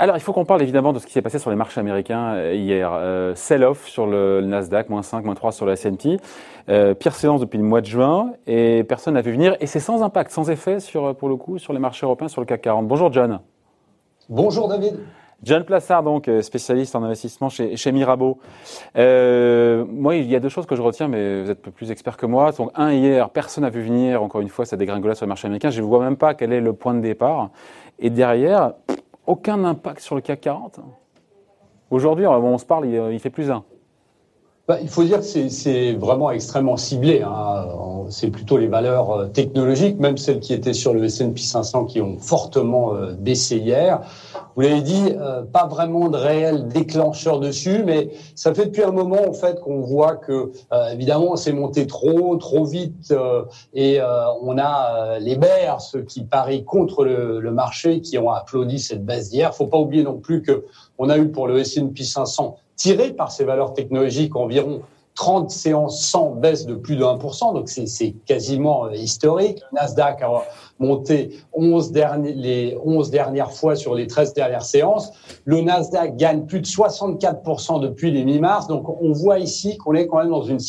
Alors, il faut qu'on parle évidemment de ce qui s'est passé sur les marchés américains euh, hier. Euh, sell-off sur le, Nasdaq, moins 5, moins 3 sur le S&P. Euh, pire séance depuis le mois de juin et personne n'a vu venir. Et c'est sans impact, sans effet sur, pour le coup, sur les marchés européens, sur le CAC 40. Bonjour John. Bonjour David. John Plassard, donc spécialiste en investissement chez, chez Mirabeau. moi, il y a deux choses que je retiens, mais vous êtes plus expert que moi. Donc, un, hier, personne n'a vu venir, encore une fois, ça dégringolade sur le marché américain. Je ne vois même pas quel est le point de départ. Et derrière, aucun impact sur le CAC 40 Aujourd'hui, on se parle, il fait plus un. Bah, il faut dire que c'est vraiment extrêmement ciblé. Hein. C'est plutôt les valeurs euh, technologiques, même celles qui étaient sur le S&P 500 qui ont fortement euh, baissé hier. Vous l'avez dit, euh, pas vraiment de réel déclencheur dessus, mais ça fait depuis un moment en fait qu'on voit que évidemment c'est monté trop, trop vite, et on a les bears, ceux qui parient contre le, le marché, qui ont applaudi cette baisse d'hier. Faut pas oublier non plus que on a eu pour le S&P 500 tiré par ces valeurs technologiques environ 30 séances sans baisse de plus de 1%, donc c'est quasiment euh, historique. Nasdaq a monté 11 derniers, les 11 dernières fois sur les 13 dernières séances. Le Nasdaq gagne plus de 64% depuis les mi-mars, donc on voit ici qu'on est quand même dans une,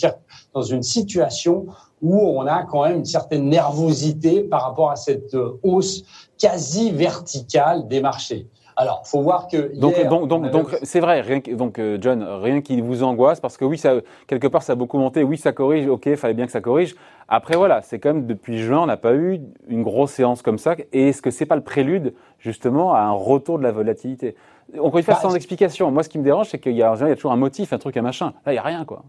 dans une situation où on a quand même une certaine nervosité par rapport à cette euh, hausse quasi verticale des marchés. Alors, faut voir que donc donc donc donc c'est vrai. Rien donc euh, John, rien qui vous angoisse parce que oui, ça quelque part ça a beaucoup monté. Oui, ça corrige. Ok, fallait bien que ça corrige. Après voilà, c'est comme depuis juin, on n'a pas eu une grosse séance comme ça. Et est-ce que c'est pas le prélude justement à un retour de la volatilité? On peut y faire bah, sans explication. Moi, ce qui me dérange, c'est qu'il y a, il y a toujours un motif, un truc, un machin. Là, il y a rien quoi.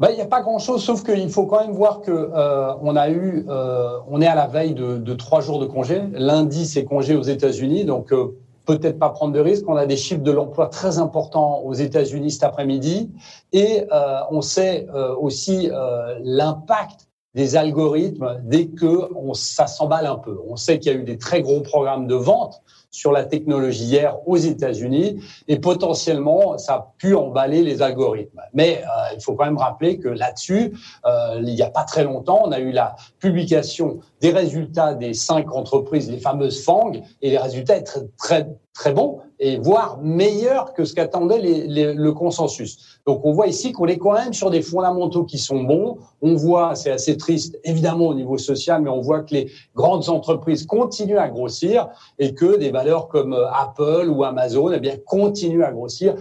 Bah, il n'y a pas grand-chose, sauf qu'il faut quand même voir que euh, on a eu, euh, on est à la veille de, de trois jours de congé. Lundi, c'est congé aux États-Unis, donc euh, peut-être pas prendre de risques. On a des chiffres de l'emploi très importants aux États-Unis cet après-midi et euh, on sait euh, aussi euh, l'impact des algorithmes dès que on, ça s'emballe un peu. On sait qu'il y a eu des très gros programmes de vente sur la technologie hier aux États-Unis et potentiellement ça a pu emballer les algorithmes. Mais euh, il faut quand même rappeler que là-dessus, euh, il n'y a pas très longtemps, on a eu la publication des résultats des cinq entreprises, les fameuses FANG, et les résultats étaient très, très, très bons et voire meilleurs que ce qu'attendait le consensus. Donc on voit ici qu'on est quand même sur des fondamentaux qui sont bons. On voit, c'est assez triste évidemment au niveau social, mais on voit que les grandes entreprises continuent à grossir et que des comme euh, Apple ou Amazon eh bien continuent à grossir.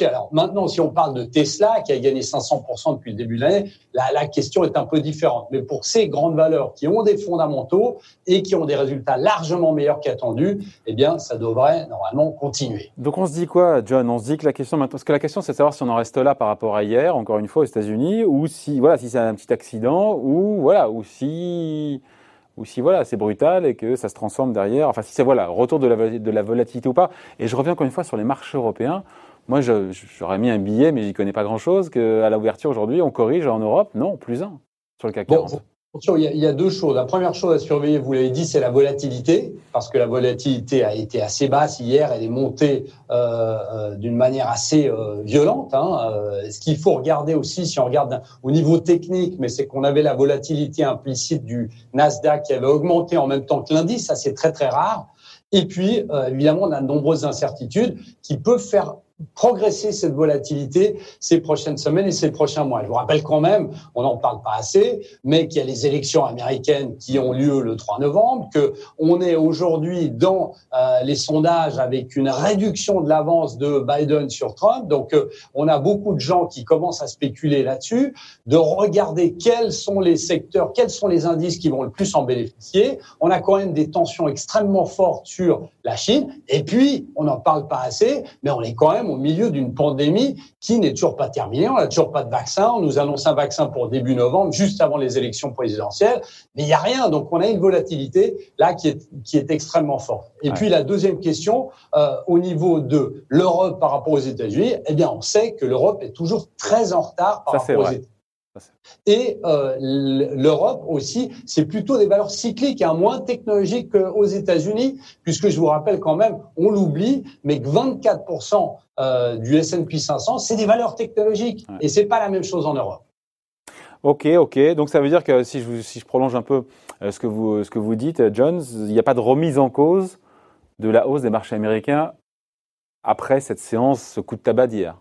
Alors maintenant, si on parle de Tesla qui a gagné 500% depuis le début de l'année, la, la question est un peu différente. Mais pour ces grandes valeurs qui ont des fondamentaux et qui ont des résultats largement meilleurs qu'attendus, eh bien, ça devrait normalement continuer. Donc on se dit quoi, John? On se dit que la question maintenant, parce que la question c'est de savoir si on en reste là par rapport à hier, encore une fois aux États-Unis, ou si voilà, si c'est un petit accident, ou voilà, ou si ou si voilà, c'est brutal et que ça se transforme derrière. Enfin, si c'est voilà, retour de la, de la volatilité ou pas. Et je reviens encore une fois sur les marchés européens. Moi, j'aurais mis un billet, mais j'y connais pas grand-chose. Qu'à l'ouverture aujourd'hui, on corrige en Europe? Non, plus un sur le CAC 40. Il, y a, deux choses. La première chose à surveiller, vous l'avez dit, c'est la volatilité, parce que la volatilité a été assez basse hier. Elle est montée euh, euh d'une manière assez euh, violente. Hein. Euh, ce qu'il faut regarder aussi, si on regarde au niveau technique, mais c'est qu'on avait la volatilité implicite du Nasdaq qui avait augmenté en même temps que l'indice. Ça, c'est très très rare. Et puis, euh, évidemment, on a de nombreuses incertitudes qui peuvent faire progresser cette volatilité ces prochaines semaines et ces prochains mois. Je vous rappelle quand même, on n'en parle pas assez, mais qu'il y a les élections américaines qui ont lieu le 3 novembre, que on est aujourd'hui dans euh, les sondages avec une réduction de l'avance de Biden sur Trump. Donc, euh, on a beaucoup de gens qui commencent à spéculer là-dessus, de regarder quels sont les secteurs, quels sont les indices qui vont le plus en bénéficier. On a quand même des tensions extrêmement fortes sur la Chine. Et puis, on n'en parle pas assez, mais on est quand même au milieu d'une pandémie qui n'est toujours pas terminée. On n'a toujours pas de vaccin. On nous annonce un vaccin pour début novembre, juste avant les élections présidentielles. Mais il n'y a rien. Donc, on a une volatilité là qui est, qui est extrêmement forte. Et puis, la deuxième question, euh, au niveau de l'Europe par rapport aux États-Unis, eh bien, on sait que l'Europe est toujours très en retard par rapport aux États-Unis. Et euh, l'Europe aussi, c'est plutôt des valeurs cycliques, hein, moins technologiques qu'aux États-Unis, puisque je vous rappelle quand même, on l'oublie, mais que 24% euh, du S&P 500, c'est des valeurs technologiques, et c'est pas la même chose en Europe. Ok, ok. Donc ça veut dire que si je, si je prolonge un peu ce que vous, ce que vous dites, Jones, il n'y a pas de remise en cause de la hausse des marchés américains après cette séance, ce coup de tabac d'hier?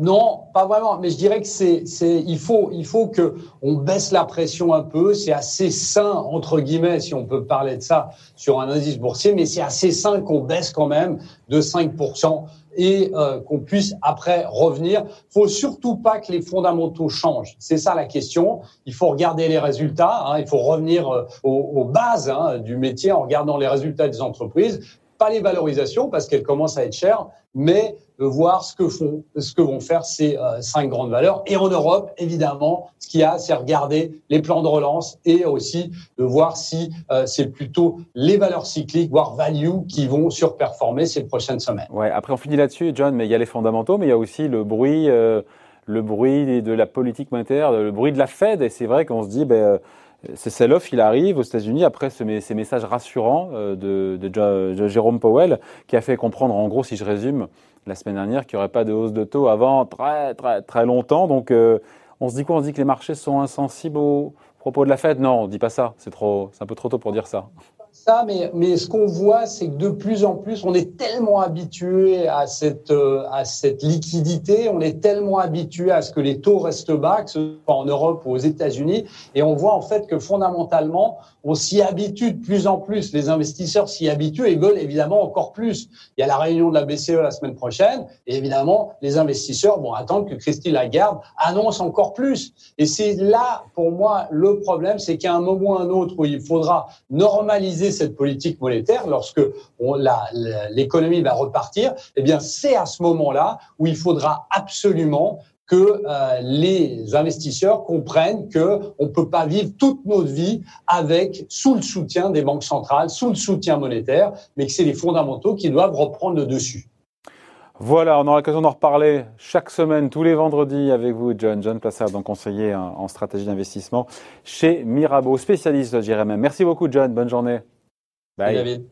Non, pas vraiment. Mais je dirais que c'est, c'est, il faut, il faut que on baisse la pression un peu. C'est assez sain entre guillemets, si on peut parler de ça sur un indice boursier, mais c'est assez sain qu'on baisse quand même de 5% et euh, qu'on puisse après revenir. Faut surtout pas que les fondamentaux changent. C'est ça la question. Il faut regarder les résultats. Hein. il faut revenir euh, aux, aux, bases hein, du métier en regardant les résultats des entreprises pas les valorisations parce qu'elles commencent à être chères, mais voir ce que font, ce que vont faire ces euh, cinq grandes valeurs. Et en Europe, évidemment, ce qu'il y a, c'est regarder les plans de relance et aussi de voir si euh, c'est plutôt les valeurs cycliques, voire value, qui vont surperformer ces prochaines semaines. Ouais. Après, on finit là-dessus, John. Mais il y a les fondamentaux, mais il y a aussi le bruit, euh, le bruit de la politique monétaire, le bruit de la Fed. Et c'est vrai qu'on se dit, ben ce sell-off, il arrive aux États-Unis après ces messages rassurants euh, de, Jérôme Powell, qui a fait comprendre, en gros, si je résume, la semaine dernière, qu'il n'y aurait pas de hausse de taux avant très, très, très longtemps. Donc, euh, on se dit quoi? On se dit que les marchés sont insensibles aux propos de la Fed? Non, on ne dit pas ça. C'est c'est un peu trop tôt pour dire ça ça, mais, mais ce qu'on voit, c'est que de plus en plus, on est tellement habitué à cette, euh, à cette liquidité, on est tellement habitué à ce que les taux restent bas, que ce soit en Europe ou aux États-Unis, et on voit en fait que fondamentalement, on s'y habitue de plus en plus. Les investisseurs s'y habituent et veulent évidemment encore plus. Il y a la réunion de la BCE la semaine prochaine, et évidemment, les investisseurs vont attendre que Christine Lagarde annonce encore plus. Et c'est là, pour moi, le problème, c'est qu'à un moment ou un autre où il faudra normaliser cette politique monétaire, lorsque l'économie va repartir, eh bien, c'est à ce moment-là où il faudra absolument que euh, les investisseurs comprennent que on peut pas vivre toute notre vie avec sous le soutien des banques centrales, sous le soutien monétaire, mais que c'est les fondamentaux qui doivent reprendre le dessus. Voilà, on aura l'occasion d'en reparler chaque semaine, tous les vendredis avec vous, John. John Plassard, donc conseiller en stratégie d'investissement chez Mirabeau, spécialiste, je dirais même. Merci beaucoup, John. Bonne journée. Bye. David.